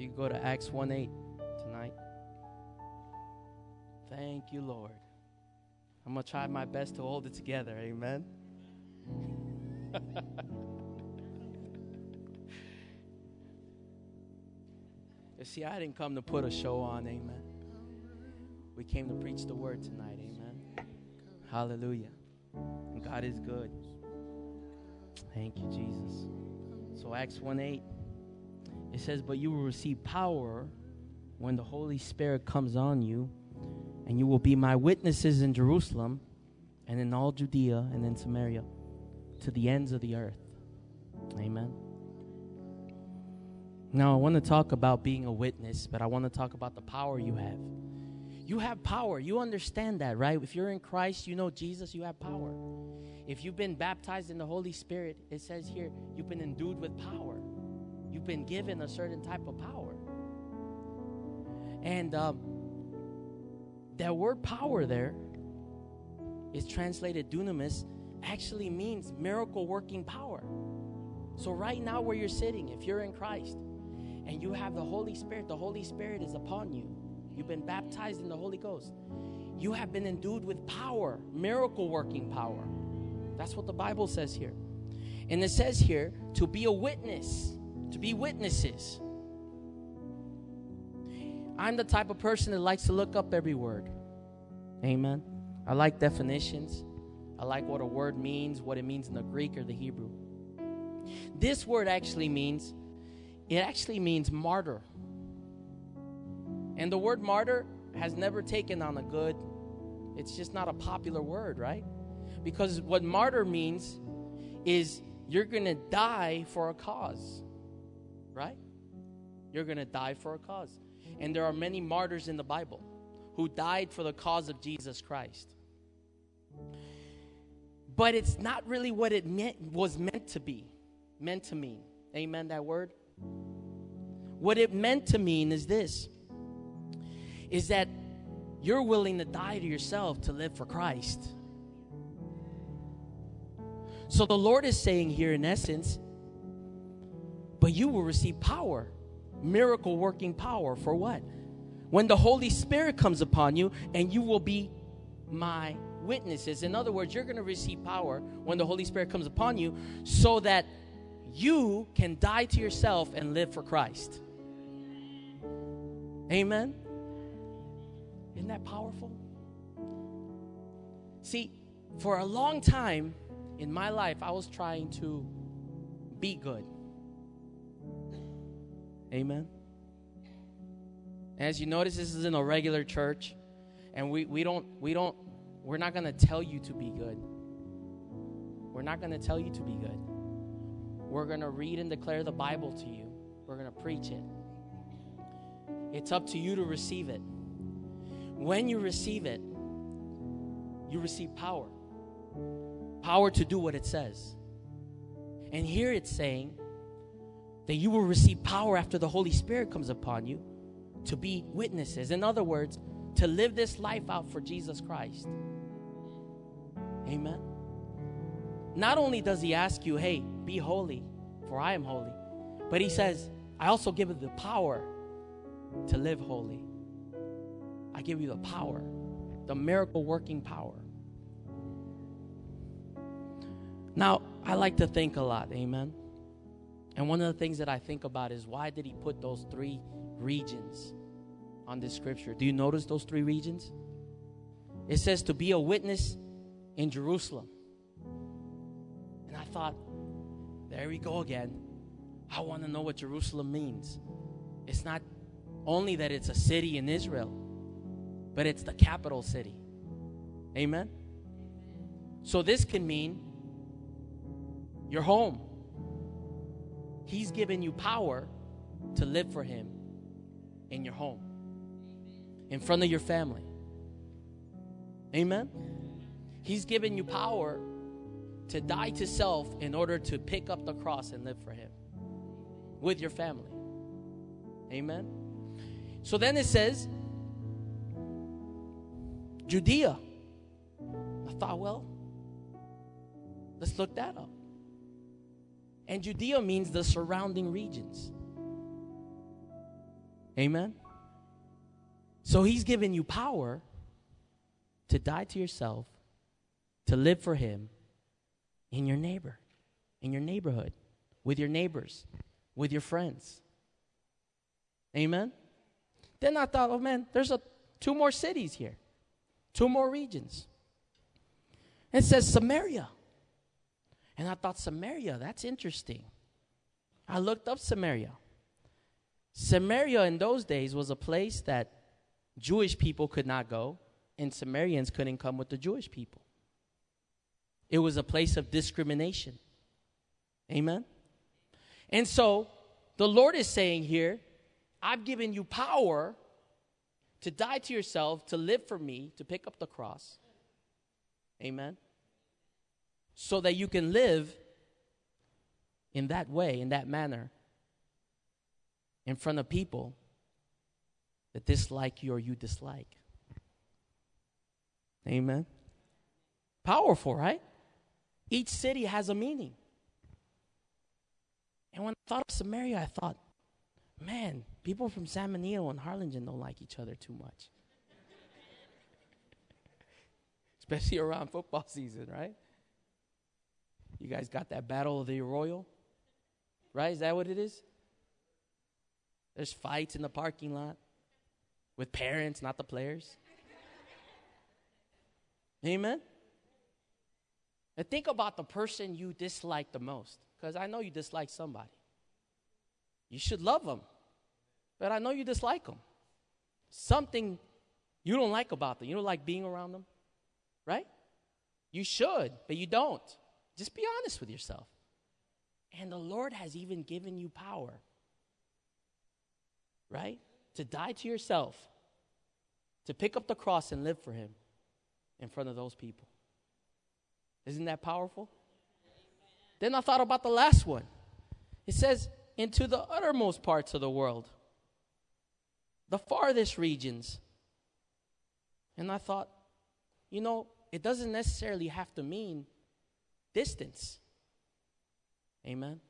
You go to Acts 1 8 tonight. Thank you, Lord. I'm going to try my best to hold it together. Amen. you see, I didn't come to put a show on. Amen. We came to preach the word tonight. Amen. Hallelujah. God is good. Thank you, Jesus. So, Acts 1 8, it says, But you will receive power when the Holy Spirit comes on you, and you will be my witnesses in Jerusalem and in all Judea and in Samaria to the ends of the earth. Amen. Now, I want to talk about being a witness, but I want to talk about the power you have. You have power. You understand that, right? If you're in Christ, you know Jesus, you have power. If you've been baptized in the Holy Spirit, it says here, you've been endued with power. You've been given a certain type of power. And um, that word power there is translated dunamis, actually means miracle working power. So, right now, where you're sitting, if you're in Christ and you have the Holy Spirit, the Holy Spirit is upon you. You've been baptized in the Holy Ghost. You have been endued with power, miracle working power. That's what the Bible says here. And it says here to be a witness, to be witnesses. I'm the type of person that likes to look up every word. Amen. I like definitions. I like what a word means, what it means in the Greek or the Hebrew. This word actually means, it actually means martyr. And the word martyr has never taken on a good, it's just not a popular word, right? Because what martyr means is you're going to die for a cause, right? You're going to die for a cause. And there are many martyrs in the Bible who died for the cause of Jesus Christ but it's not really what it meant, was meant to be, meant to mean. Amen, that word? What it meant to mean is this is that you're willing to die to yourself to live for Christ. So the Lord is saying here, in essence, but you will receive power, miracle working power for what? When the Holy Spirit comes upon you, and you will be my witnesses. In other words, you're going to receive power when the Holy Spirit comes upon you so that you can die to yourself and live for Christ. Amen. Isn't that powerful? See, for a long time in my life, I was trying to be good. Amen. As you notice, this is in a regular church, and we, we don't we don't we're not going to tell you to be good. We're not going to tell you to be good. We're going to read and declare the Bible to you. We're going to preach it. It's up to you to receive it. When you receive it, you receive power. Power to do what it says. And here it's saying that you will receive power after the Holy Spirit comes upon you to be witnesses. In other words, to live this life out for Jesus Christ. Amen. Not only does he ask you, hey, be holy, for I am holy, but he says, I also give you the power to live holy. I give you the power, the miracle working power. Now, I like to think a lot, amen. And one of the things that I think about is why did he put those three regions on this scripture? Do you notice those three regions? It says to be a witness in Jerusalem. And I thought, there we go again. I want to know what Jerusalem means. It's not only that it's a city in Israel, but it's the capital city. Amen? So this can mean your home. He's given you power to live for Him in your home, in front of your family. Amen? He's given you power to die to self in order to pick up the cross and live for Him with your family. Amen. So then it says, Judea. I thought, well, let's look that up. And Judea means the surrounding regions. Amen. So he's given you power to die to yourself, to live for him in your neighbor, in your neighborhood, with your neighbors, with your friends. Amen. Then I thought, oh man, there's a two more cities here, two more regions. It says Samaria. And I thought, Samaria, that's interesting. I looked up Samaria. Samaria in those days was a place that Jewish people could not go, and Samaritans couldn't come with the Jewish people. It was a place of discrimination. Amen? And so the Lord is saying here, I've given you power to die to yourself, to live for me, to pick up the cross. Amen? So that you can live in that way, in that manner, in front of people that dislike you or you dislike. Amen. Powerful, right? Each city has a meaning. And when I thought of Samaria, I thought, man, people from San Benito and Harlingen don't like each other too much. Especially around football season, right? You guys got that battle of the Arroyo? Right? Is that what it is? There's fights in the parking lot with parents, not the players. Amen? And think about the person you dislike the most, because I know you dislike somebody. You should love them, but I know you dislike them. Something you don't like about them. You don't like being around them, right? You should, but you don't. Just be honest with yourself. And the Lord has even given you power, right? To die to yourself, to pick up the cross and live for Him in front of those people. Isn't that powerful? Then I thought about the last one. It says, into the uttermost parts of the world, the farthest regions. And I thought, you know, it doesn't necessarily have to mean distance. Amen.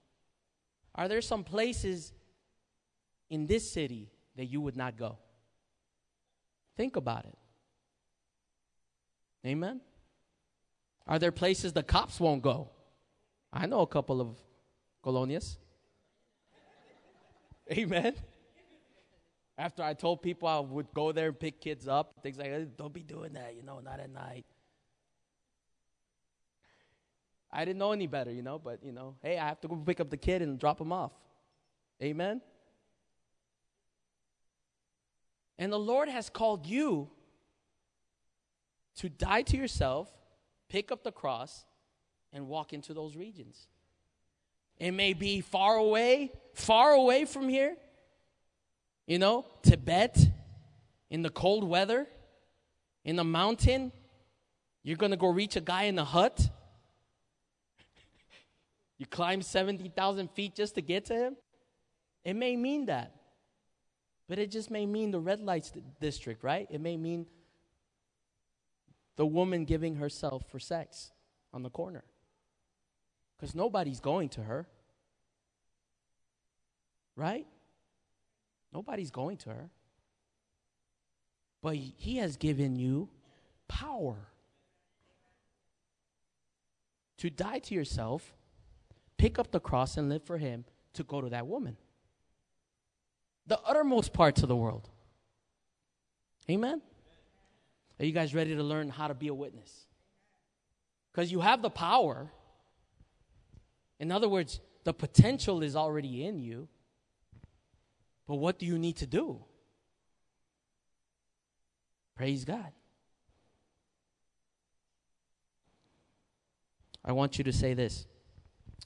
Are there some places in this city that you would not go? Think about it. Amen. Are there places the cops won't go? I know a couple of colonias. Amen. After I told people I would go there and pick kids up, things like that, don't be doing that, you know, not at night. I didn't know any better, you know, but, you know, hey, I have to go pick up the kid and drop him off. Amen. And the Lord has called you to die to yourself, pick up the cross, and walk into those regions. It may be far away, far away from here. You know, Tibet, in the cold weather, in the mountain. You're going to go reach a guy in a hut. You climb 70,000 feet just to get to him. It may mean that. But it just may mean the red lights district, right? It may mean the woman giving herself for sex on the corner. Because nobody's going to her. Right? Nobody's going to her. But he has given you power to die to yourself, pick up the cross, and live for him to go to that woman. The uttermost parts of the world. Amen? Are you guys ready to learn how to be a witness? Because you have the power. In other words, the potential is already in you. But what do you need to do? Praise God. I want you to say this.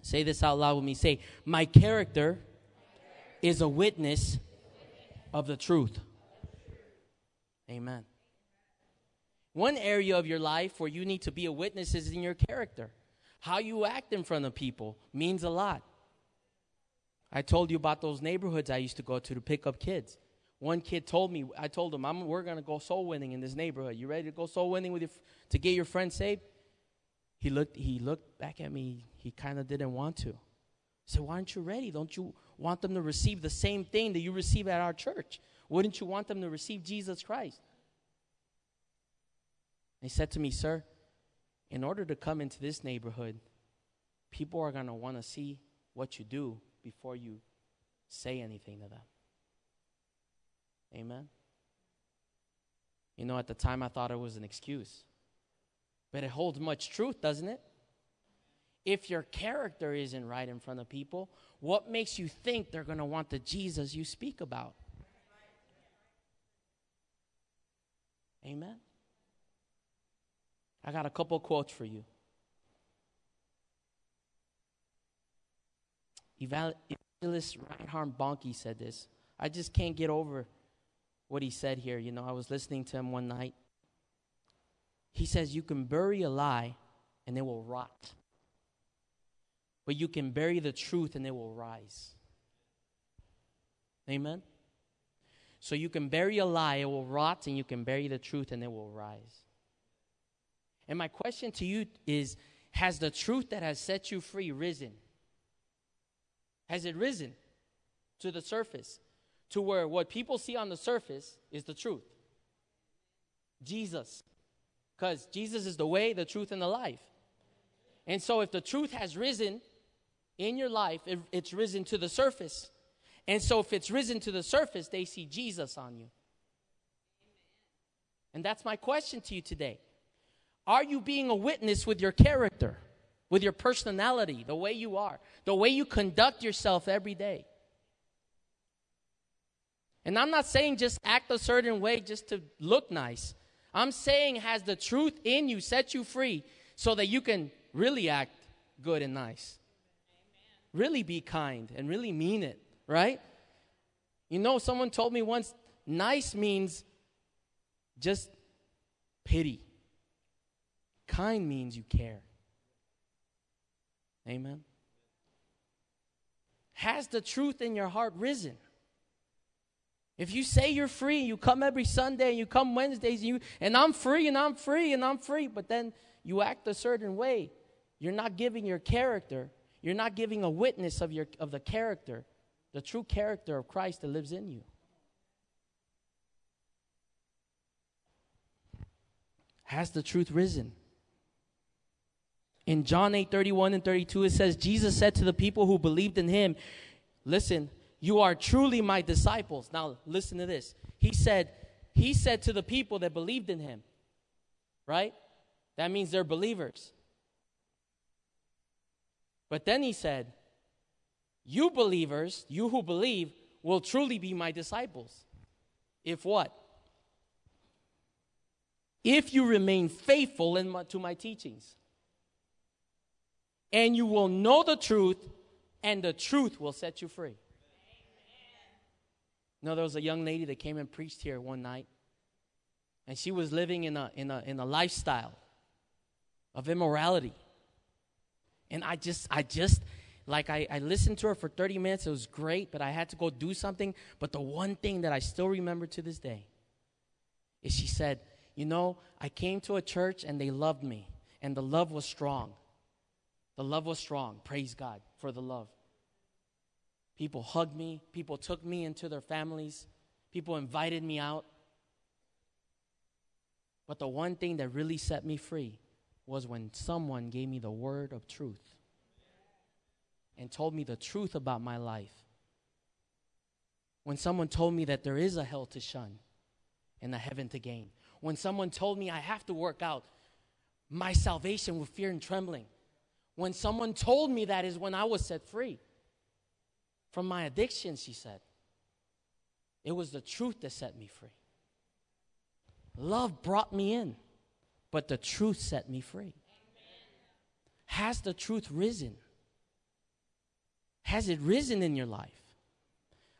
Say this out loud with me. Say, My character is a witness of the truth. Amen. One area of your life where you need to be a witness is in your character. How you act in front of people means a lot. I told you about those neighborhoods I used to go to to pick up kids. One kid told me, I told him, I'm, we're going to go soul winning in this neighborhood. You ready to go soul winning with your, to get your friends saved? He looked, he looked back at me. He kind of didn't want to. Said, why aren't you ready? Don't you want them to receive the same thing that you receive at our church? Wouldn't you want them to receive Jesus Christ? He said to me, Sir, in order to come into this neighborhood, people are going to want to see what you do before you say anything to them. Amen. You know, at the time I thought it was an excuse. But it holds much truth, doesn't it? If your character isn't right in front of people, what makes you think they're going to want the Jesus you speak about? Amen. I got a couple quotes for you. Evangelist Reinhard Bonnke said this. I just can't get over what he said here. You know, I was listening to him one night. He says, You can bury a lie and it will rot, but you can bury the truth and it will rise. Amen? So you can bury a lie, it will rot, and you can bury the truth and it will rise. And my question to you is Has the truth that has set you free risen? Has it risen to the surface? To where what people see on the surface is the truth. Jesus. Because Jesus is the way, the truth, and the life. And so if the truth has risen in your life, it, it's risen to the surface. And so if it's risen to the surface, they see Jesus on you. And that's my question to you today. Are you being a witness with your character, with your personality, the way you are, the way you conduct yourself every day? And I'm not saying just act a certain way just to look nice. I'm saying has the truth in you set you free so that you can really act good and nice. Really be kind and really mean it, right? You know, someone told me once nice means just pity. Kind means you care. Amen. Has the truth in your heart risen? If you say you're free, you come every Sunday, and you come Wednesdays, and, you, and I'm free, and I'm free, and I'm free, but then you act a certain way, you're not giving your character, you're not giving a witness of, your, of the character, the true character of Christ that lives in you. Has the truth risen? In John 8 31 and 32, it says, Jesus said to the people who believed in him, Listen, you are truly my disciples. Now, listen to this. He said, He said to the people that believed in him, right? That means they're believers. But then he said, You believers, you who believe, will truly be my disciples. If what? If you remain faithful in my, to my teachings and you will know the truth, and the truth will set you free. Know, there was a young lady that came and preached here one night, and she was living in a, in a, in a lifestyle of immorality. And I just, I just, like, I, I listened to her for 30 minutes. It was great, but I had to go do something. But the one thing that I still remember to this day is she said, You know, I came to a church and they loved me, and the love was strong. The love was strong. Praise God for the love. People hugged me, people took me into their families, people invited me out. But the one thing that really set me free was when someone gave me the word of truth and told me the truth about my life. When someone told me that there is a hell to shun and a heaven to gain. When someone told me I have to work out my salvation with fear and trembling. When someone told me that is when I was set free from my addiction, she said. It was the truth that set me free. Love brought me in, but the truth set me free. Has the truth risen? Has it risen in your life?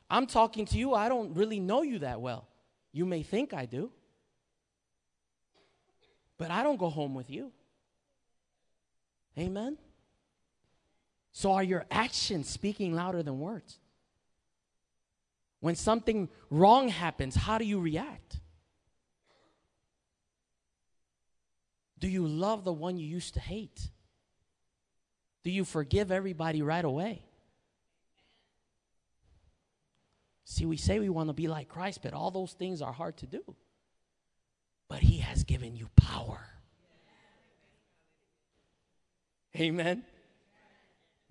I'm talking to you, I don't really know you that well. You may think I do, but I don't go home with you. Amen? So, are your actions speaking louder than words? When something wrong happens, how do you react? Do you love the one you used to hate? Do you forgive everybody right away? See, we say we want to be like Christ, but all those things are hard to do. But He has given you power. Amen.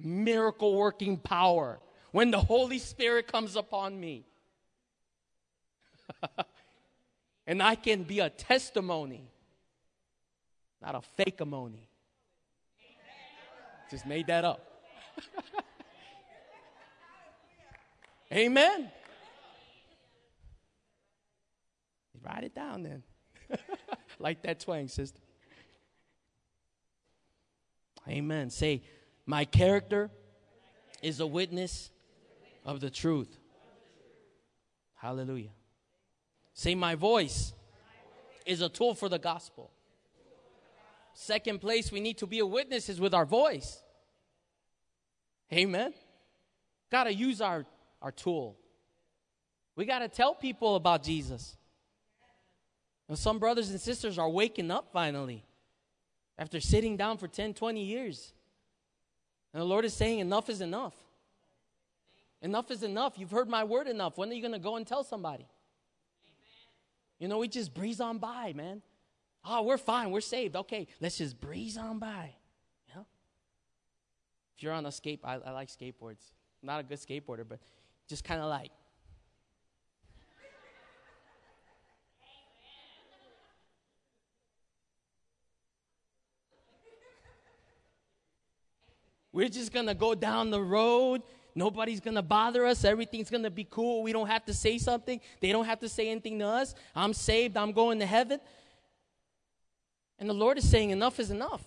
Miracle working power. When the Holy Spirit comes upon me, and I can be a testimony, not a fake amony. Just made that up. Amen. Write it down then. like that twang, sister. Amen. Say, my character is a witness of the truth. Hallelujah. Say, my voice is a tool for the gospel. Second place, we need to be a witness is with our voice. Amen. Got to use our, our tool. We got to tell people about Jesus. And some brothers and sisters are waking up finally after sitting down for 10, 20 years. And the Lord is saying, Enough is enough. Enough is enough. You've heard my word enough. When are you going to go and tell somebody? You know, we just breeze on by, man. Oh, we're fine. We're saved. Okay, let's just breeze on by. You know? If you're on a skate, I, I like skateboards. I'm not a good skateboarder, but just kind of like. We're just going to go down the road. Nobody's going to bother us. Everything's going to be cool. We don't have to say something. They don't have to say anything to us. I'm saved. I'm going to heaven. And the Lord is saying, enough is enough.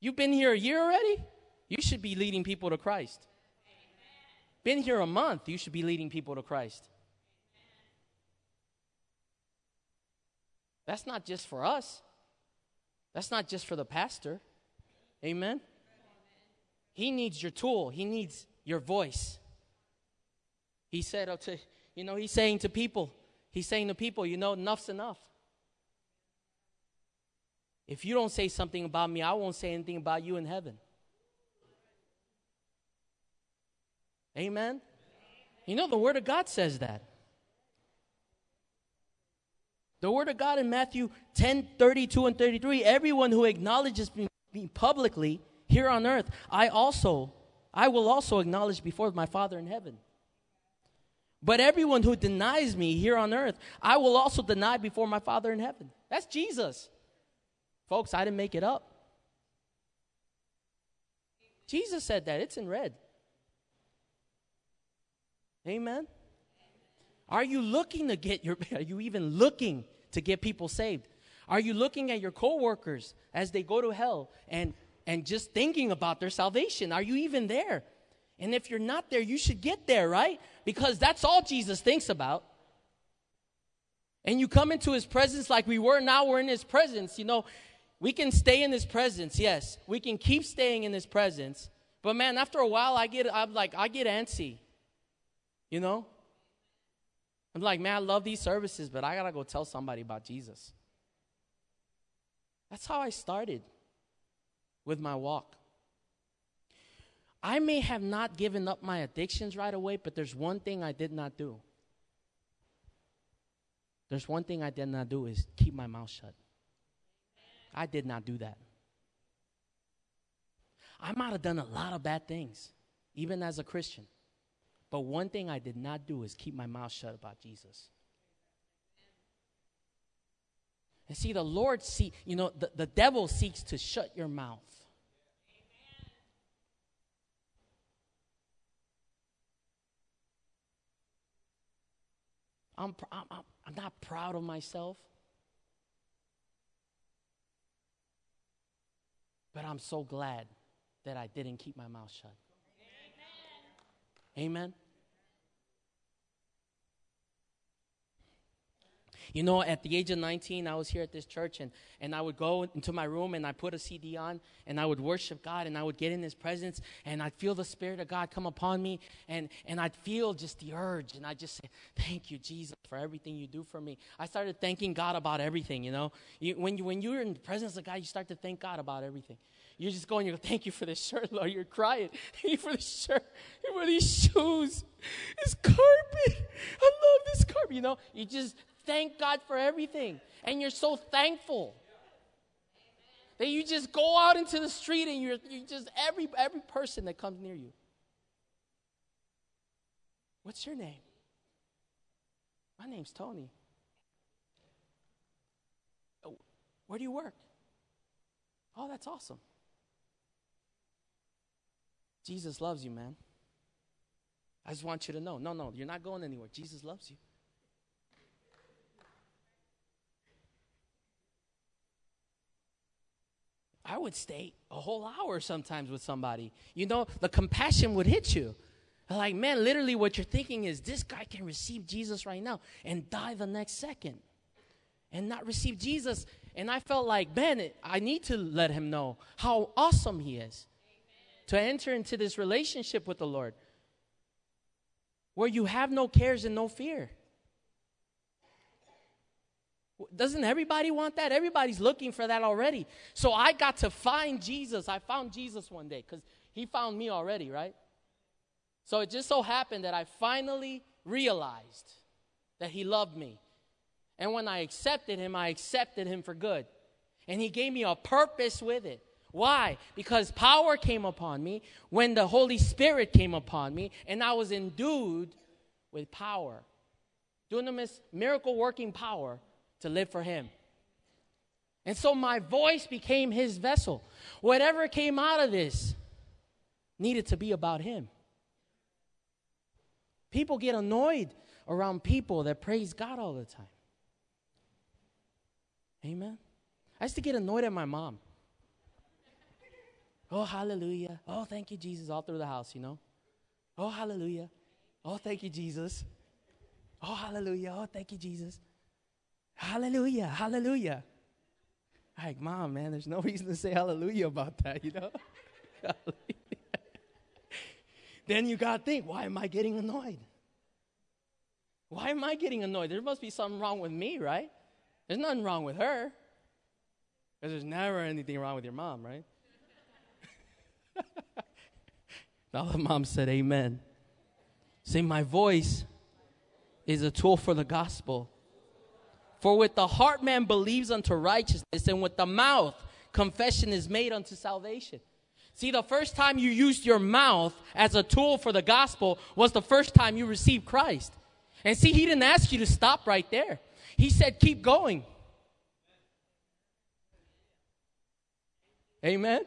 You've been here a year already? You should be leading people to Christ. Been here a month, you should be leading people to Christ. That's not just for us. That's not just for the pastor. Amen. He needs your tool. He needs your voice. He said, oh, to, you know, he's saying to people, he's saying to people, you know, enough's enough. If you don't say something about me, I won't say anything about you in heaven. Amen? You know, the Word of God says that. The Word of God in Matthew 10 32 and 33 everyone who acknowledges me publicly here on earth, I also, I will also acknowledge before my Father in heaven. But everyone who denies me here on earth, I will also deny before my Father in heaven. That's Jesus. Folks, I didn't make it up. Jesus said that. It's in red. Amen. Are you looking to get your are you even looking to get people saved? Are you looking at your coworkers as they go to hell and and just thinking about their salvation? Are you even there? And if you're not there, you should get there, right? Because that's all Jesus thinks about. And you come into his presence like we were, now we're in his presence. You know, we can stay in his presence, yes. We can keep staying in his presence. But man, after a while I get I'm like I get antsy. You know? I'm like, man, I love these services, but I gotta go tell somebody about Jesus. That's how I started with my walk. I may have not given up my addictions right away, but there's one thing I did not do. There's one thing I did not do is keep my mouth shut. I did not do that. I might have done a lot of bad things, even as a Christian. But one thing I did not do is keep my mouth shut about Jesus. And see, the Lord see, you know, the, the devil seeks to shut your mouth. I'm, I'm, I'm not proud of myself. But I'm so glad that I didn't keep my mouth shut. Amen. Amen. You know, at the age of 19, I was here at this church, and, and I would go into my room and I put a CD on, and I would worship God, and I would get in His presence, and I'd feel the Spirit of God come upon me, and, and I'd feel just the urge, and I'd just say, Thank you, Jesus, for everything you do for me. I started thanking God about everything, you know. You, when, you, when you're in the presence of God, you start to thank God about everything. You're just going, you go, Thank you for this shirt, Lord. You're crying. Thank you for the shirt, Thank you for these shoes, this carpet. I love this carpet, you know. You just thank God for everything. And you're so thankful that you just go out into the street and you're, you just every every person that comes near you. What's your name? My name's Tony. Oh, where do you work? Oh, that's awesome. Jesus loves you, man. I just want you to know. No, no, you're not going anywhere. Jesus loves you. I would stay a whole hour sometimes with somebody. You know, the compassion would hit you. Like, man, literally what you're thinking is this guy can receive Jesus right now and die the next second and not receive Jesus. And I felt like, man, I need to let him know how awesome he is Amen. to enter into this relationship with the Lord where you have no cares and no fear. Doesn't everybody want that? Everybody's looking for that already. So I got to find Jesus. I found Jesus one day because he found me already, right? So it just so happened that I finally realized that he loved me. And when I accepted him, I accepted him for good. And he gave me a purpose with it. Why? Because power came upon me when the Holy Spirit came upon me, and I was endued with power. Dunamis, miracle working power to live for Him. And so my voice became His vessel. Whatever came out of this needed to be about Him. People get annoyed around people that praise God all the time. Amen. I used to get annoyed at my mom. Oh, hallelujah. Oh, thank you, Jesus, all through the house, you know. Oh, hallelujah. Oh, thank you, Jesus. Oh, hallelujah. Oh, thank you, Jesus. Hallelujah, hallelujah. Like, mom, man, there's no reason to say hallelujah about that, you know? then you got to think, why am I getting annoyed? Why am I getting annoyed? There must be something wrong with me, right? There's nothing wrong with her. Because there's never anything wrong with your mom, right? All the mom said, Amen. See, my voice is a tool for the gospel. For with the heart man believes unto righteousness, and with the mouth confession is made unto salvation. See, the first time you used your mouth as a tool for the gospel was the first time you received Christ. And see, he didn't ask you to stop right there. He said, keep going. Amen.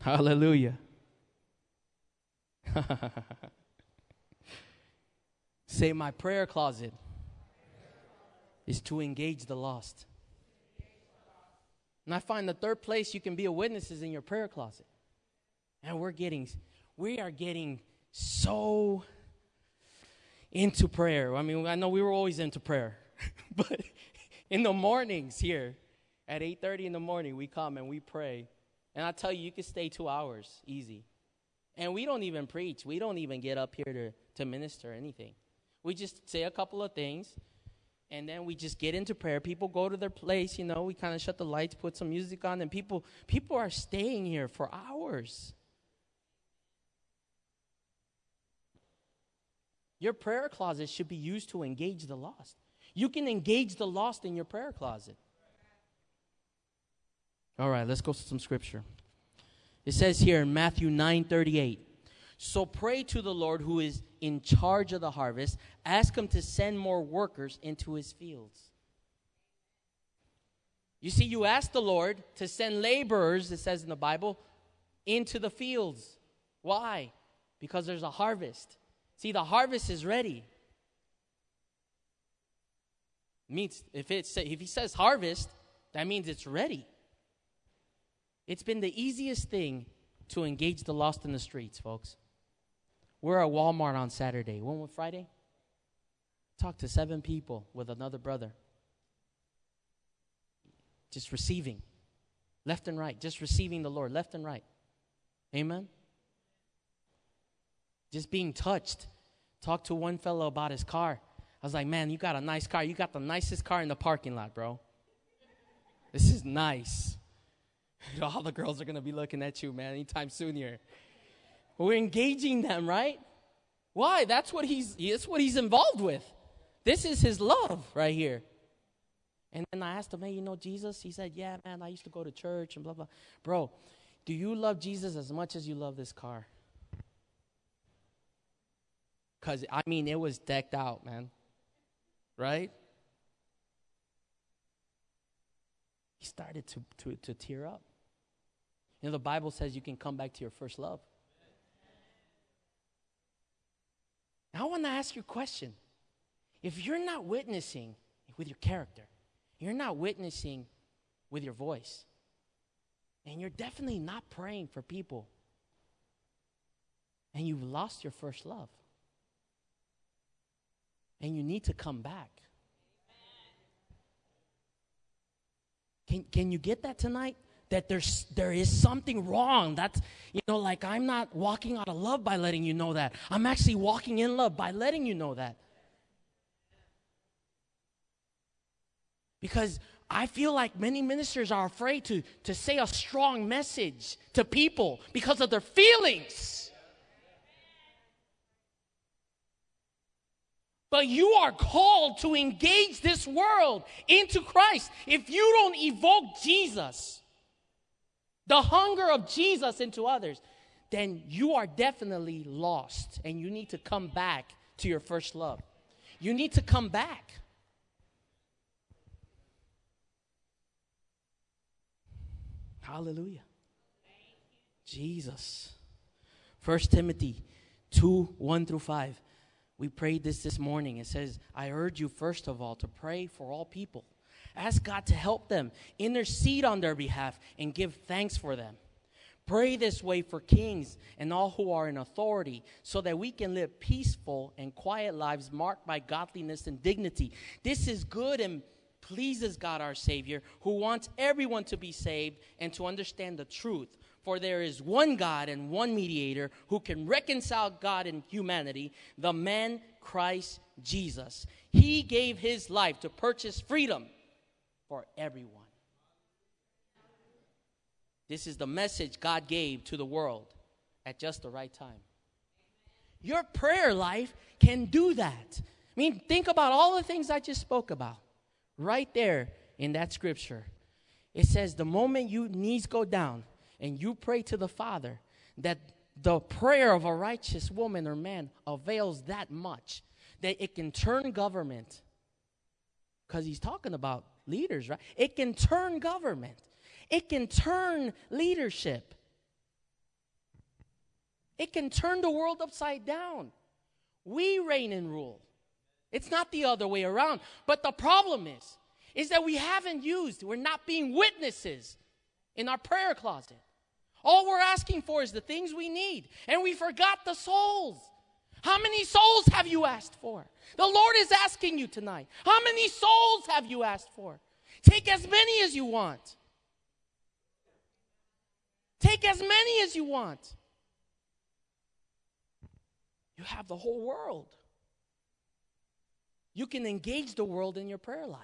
Hallelujah. Say, my prayer closet is to engage the lost. And I find the third place you can be a witness is in your prayer closet. And we're getting, we are getting so into prayer. I mean, I know we were always into prayer, but in the mornings here, at 8:30 in the morning, we come and we pray. And I tell you, you can stay two hours easy. And we don't even preach. We don't even get up here to, to minister anything. We just say a couple of things and then we just get into prayer. People go to their place, you know, we kind of shut the lights, put some music on, and people people are staying here for hours. Your prayer closet should be used to engage the lost. You can engage the lost in your prayer closet. All right, let's go to some scripture. It says here in Matthew 9 38. So pray to the Lord who is in charge of the harvest. Ask him to send more workers into his fields. You see, you ask the Lord to send laborers, it says in the Bible, into the fields. Why? Because there's a harvest. See, the harvest is ready. means if it's if he says harvest, that means it's ready. It's been the easiest thing to engage the lost in the streets, folks. We're at Walmart on Saturday. When was Friday? talked to seven people with another brother. Just receiving, left and right, just receiving the Lord, left and right. Amen. Just being touched. Talked to one fellow about his car. I was like, man, you got a nice car. You got the nicest car in the parking lot, bro. This is nice. All the girls are going to be looking at you, man, anytime soon here. We're engaging them, right? Why? That's what he's that's what he's involved with. This is his love right here. And then I asked him, hey, you know Jesus? He said, yeah, man, I used to go to church and blah, blah. Bro, do you love Jesus as much as you love this car? Because, I mean, it was decked out, man. Right? He started to, to, to tear up. You know, the Bible says you can come back to your first love. Now, I want to ask you a question. If you're not witnessing with your character, you're not witnessing with your voice, and you're definitely not praying for people, and you've lost your first love, and you need to come back. Can, can you get that tonight? That there's there is something wrong. That's you know, like I'm not walking out of love by letting you know that. I'm actually walking in love by letting you know that. Because I feel like many ministers are afraid to, to say a strong message to people because of their feelings. But you are called to engage this world into Christ. If you don't evoke Jesus, the hunger of Jesus into others, then you are definitely lost and you need to come back to your first love. You need to come back. Hallelujah. Jesus. First Timothy 2 1 through 5. We prayed this this morning. It says, I urge you, first of all, to pray for all people Ask God to help them, intercede on their behalf, and give thanks for them. Pray this way for kings and all who are in authority so that we can live peaceful and quiet lives marked by godliness and dignity. This is good and pleases God our Savior, who wants everyone to be saved and to understand the truth. For there is one God and one mediator who can reconcile God and humanity, the man Christ Jesus. He gave his life to purchase freedom for everyone. This is the message God gave to the world at just the right time. Your prayer life can do that. I mean, think about all the things I just spoke about right there in that scripture. It says, the moment your knees go down and you pray to the Father, that the prayer of a righteous woman or man avails that much that it can turn government. Because he's talking about leaders, right? It can turn government, it can turn leadership, it can turn the world upside down. We reign and rule. It's not the other way around. But the problem is, is that we haven't used, we're not being witnesses in our prayer closet. All we're asking for is the things we need, and we forgot the souls. How many souls have you asked for? The Lord is asking you tonight. How many souls have you asked for? Take as many as you want. Take as many as you want. You have the whole world. You can engage the world in your prayer life.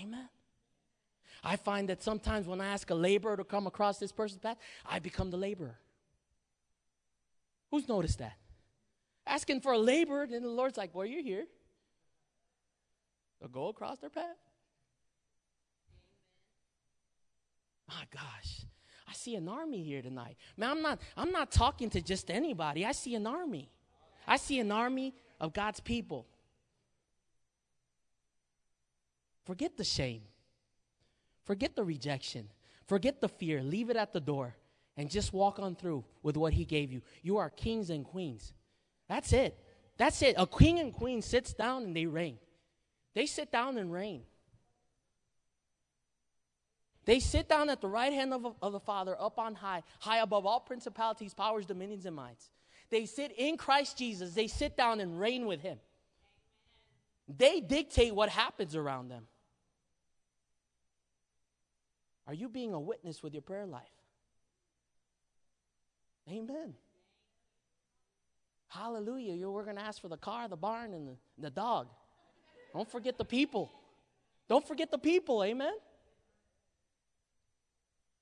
Amen. I find that sometimes when I ask a laborer to come across this person's path, I become the laborer. Who's noticed that? Asking for a laborer, then the Lord's like, Boy, you're here. So go across their path. My gosh. I see an army here tonight. Man, I'm not I'm not talking to just anybody. I see an army. I see an army of God's people. Forget the shame. Forget the rejection. Forget the fear. Leave it at the door and just walk on through with what he gave you. You are kings and queens. That's it. That's it. A king and queen sits down and they reign. They sit down and reign. They sit down at the right hand of, of the Father, up on high, high above all principalities, powers, dominions, and mights. They sit in Christ Jesus. They sit down and reign with Him. They dictate what happens around them. Are you being a witness with your prayer life? Amen. Hallelujah. You're, we're going to ask for the car, the barn, and the, the dog. Don't forget the people. Don't forget the people. Amen.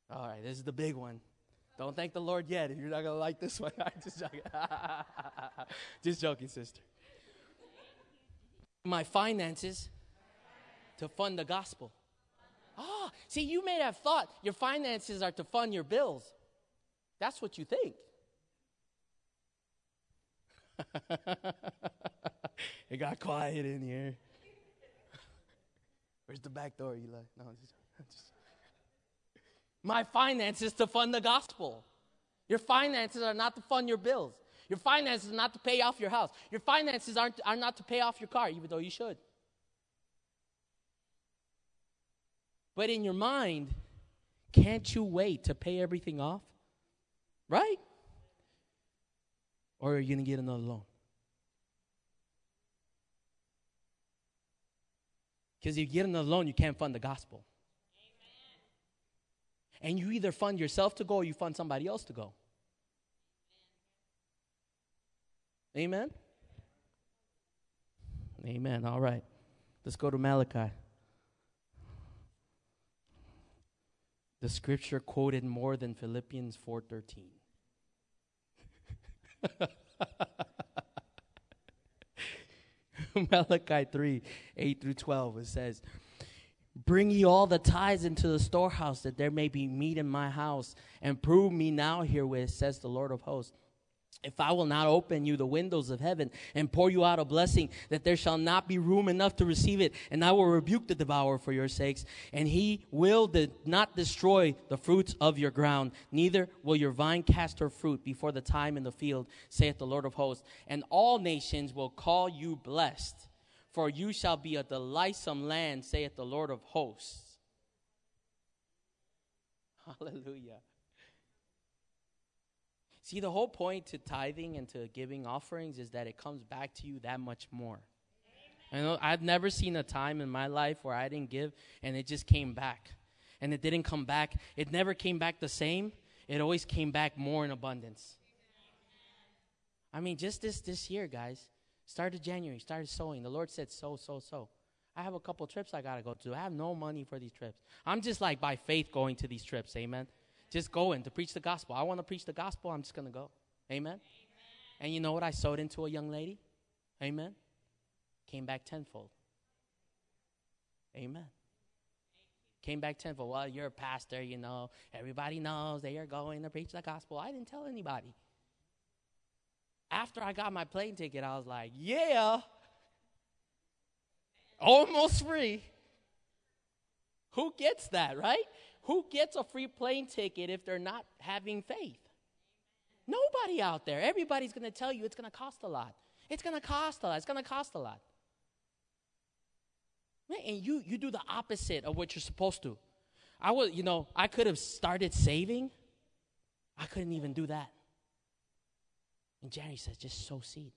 All right, this is the big one. Don't thank the Lord yet if you're not going to like this one. just joking. just joking, sister. My finances to fund the gospel. Ah, see, you may have thought your finances are to fund your bills. That's what you think. it got quiet in here. Where's the back door, Eli? No, just, just. My finances to fund the gospel. Your finances are not to fund your bills. Your finances are not to pay off your house. Your finances aren't, are not to pay off your car, even though you should. But in your mind, can't you wait to pay everything off? Right? Or are you going to get another loan? Because if you get another loan, you can't fund the gospel. Amen. And you either fund yourself to go or you fund somebody else to go. Amen? Amen. All right. Let's go to Malachi. The scripture quoted more than Philippians 4:13. Malachi 3 8 through 12, it says, Bring ye all the tithes into the storehouse, that there may be meat in my house, and prove me now herewith, says the Lord of hosts if I will not open you the windows of heaven and pour you out a blessing, that there shall not be room enough to receive it, and I will rebuke the devourer for your sakes, and he will de- not destroy the fruits of your ground, neither will your vine cast her fruit before the time in the field, saith the Lord of hosts. And all nations will call you blessed, for you shall be a delightsome land, saith the Lord of hosts. Hallelujah. See, the whole point to tithing and to giving offerings is that it comes back to you that much more. I know I've never seen a time in my life where I didn't give and it just came back. And it didn't come back. It never came back the same. It always came back more in abundance. I mean, just this this year, guys. Started January, started sowing. The Lord said, "Sow, sow, sow." I have a couple trips I gotta go to. I have no money for these trips. I'm just like by faith going to these trips. Amen just going to preach the gospel. I want to preach the gospel. I'm just going to go. Amen? Amen? And you know what? I sowed into a young lady. Amen. Came back tenfold. Amen. Came back tenfold. Well, you're a pastor, you know. Everybody knows that you're going to preach the gospel. I didn't tell anybody. After I got my plane ticket, I was like, yeah. Almost free. Who gets that, right? Who gets a free plane ticket if they're not having faith? Nobody out there. Everybody's going to tell you it's going to cost a lot. It's going to cost a lot. It's going to cost a lot. And you you do the opposite of what you're supposed to. I was, you know, I could have started saving. I couldn't even do that. And Jerry says, just sow seed.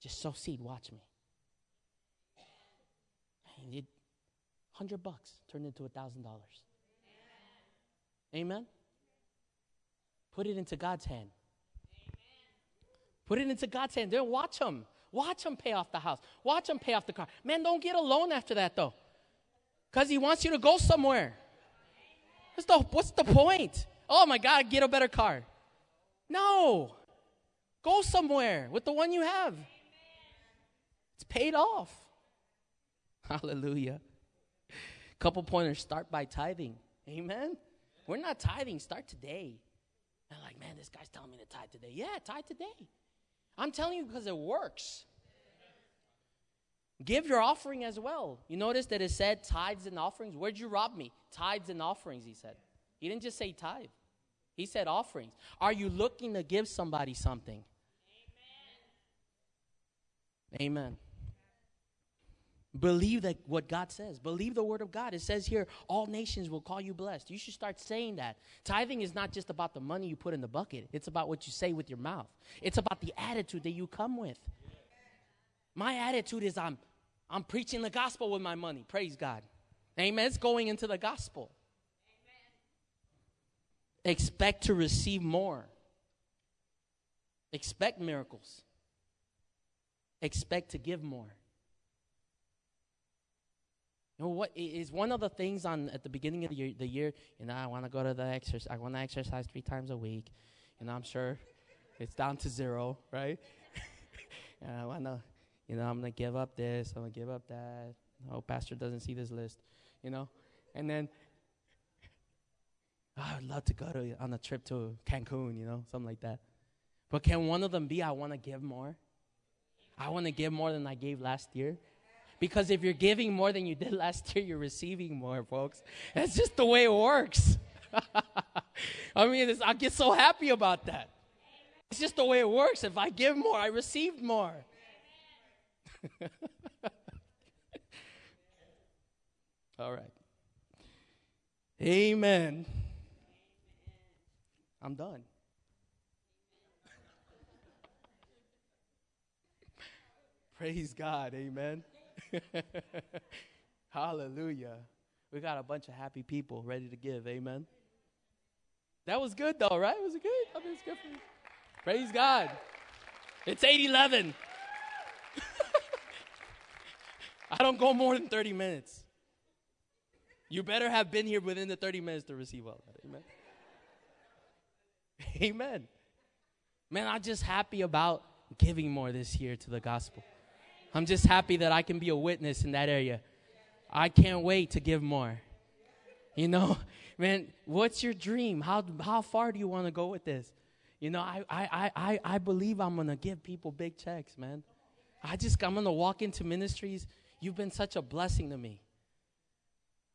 Just sow seed. Watch me. And it, hundred bucks turned into a thousand dollars. Amen. Put it into God's hand. Put it into God's hand. Then watch him. Watch him pay off the house. Watch him pay off the car. Man, don't get a loan after that though. Because he wants you to go somewhere. What's the, what's the point? Oh my God, get a better car. No. Go somewhere with the one you have. It's paid off. Hallelujah. Couple pointers start by tithing. Amen. We're not tithing, start today. And like, man, this guy's telling me to tithe today. Yeah, tithe today. I'm telling you because it works. Give your offering as well. You notice that it said tithes and offerings. Where'd you rob me? Tithes and offerings, he said. He didn't just say tithe, he said offerings. Are you looking to give somebody something? Amen. Amen. Believe that what God says. Believe the word of God. It says here, all nations will call you blessed. You should start saying that. Tithing is not just about the money you put in the bucket, it's about what you say with your mouth. It's about the attitude that you come with. My attitude is I'm I'm preaching the gospel with my money. Praise God. Amen. It's going into the gospel. Amen. Expect to receive more. Expect miracles. Expect to give more. You know what is one of the things on at the beginning of the year, the year you know, I want to go to the exercise. I want to exercise three times a week, You know, I'm sure it's down to zero, right? and I want to, you know, I'm gonna give up this. I'm gonna give up that. Oh, pastor doesn't see this list, you know, and then ah, oh, I would love to go to on a trip to Cancun, you know, something like that. But can one of them be? I want to give more. I want to give more than I gave last year. Because if you're giving more than you did last year, you're receiving more, folks. That's just the way it works. I mean, I get so happy about that. It's just the way it works. If I give more, I receive more. All right. Amen. I'm done. Praise God. Amen. Hallelujah. We got a bunch of happy people ready to give. Amen. That was good, though, right? Was it good? I mean, it's good for you. Praise God. It's 811. I don't go more than 30 minutes. You better have been here within the 30 minutes to receive all that. Amen. Amen. Man, I'm just happy about giving more this year to the gospel. I'm just happy that I can be a witness in that area. I can't wait to give more. You know, man, what's your dream? How how far do you want to go with this? You know, I I I I believe I'm gonna give people big checks, man. I just I'm gonna walk into ministries. You've been such a blessing to me.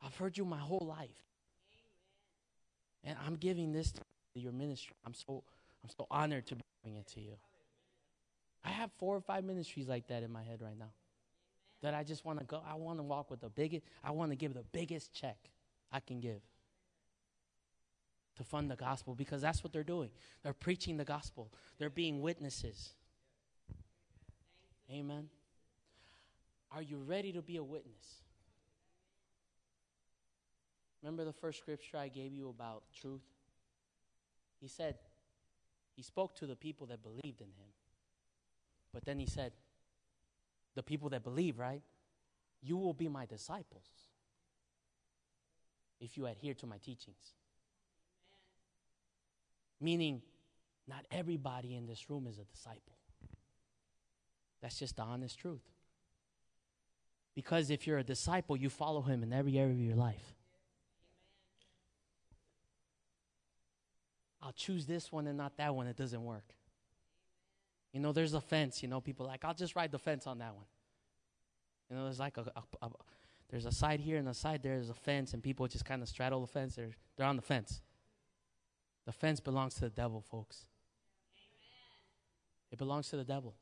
I've heard you my whole life. And I'm giving this to your ministry. I'm so I'm so honored to bring it to you. I have four or five ministries like that in my head right now. That I just want to go. I want to walk with the biggest. I want to give the biggest check I can give to fund the gospel because that's what they're doing. They're preaching the gospel. They're being witnesses. Amen. Are you ready to be a witness? Remember the first scripture I gave you about truth? He said, He spoke to the people that believed in Him. But then he said, The people that believe, right? You will be my disciples if you adhere to my teachings. Meaning, not everybody in this room is a disciple. That's just the honest truth. Because if you're a disciple, you follow him in every area of your life. I'll choose this one and not that one. It doesn't work. You know, there's a fence. You know, people like, I'll just ride the fence on that one. You know, there's like a, a, a there's a side here and a side there. There's a fence, and people just kind of straddle the fence. They're they're on the fence. The fence belongs to the devil, folks. Amen. It belongs to the devil.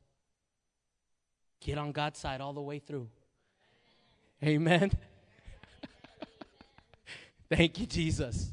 Get on God's side all the way through. Amen. Thank you, Jesus.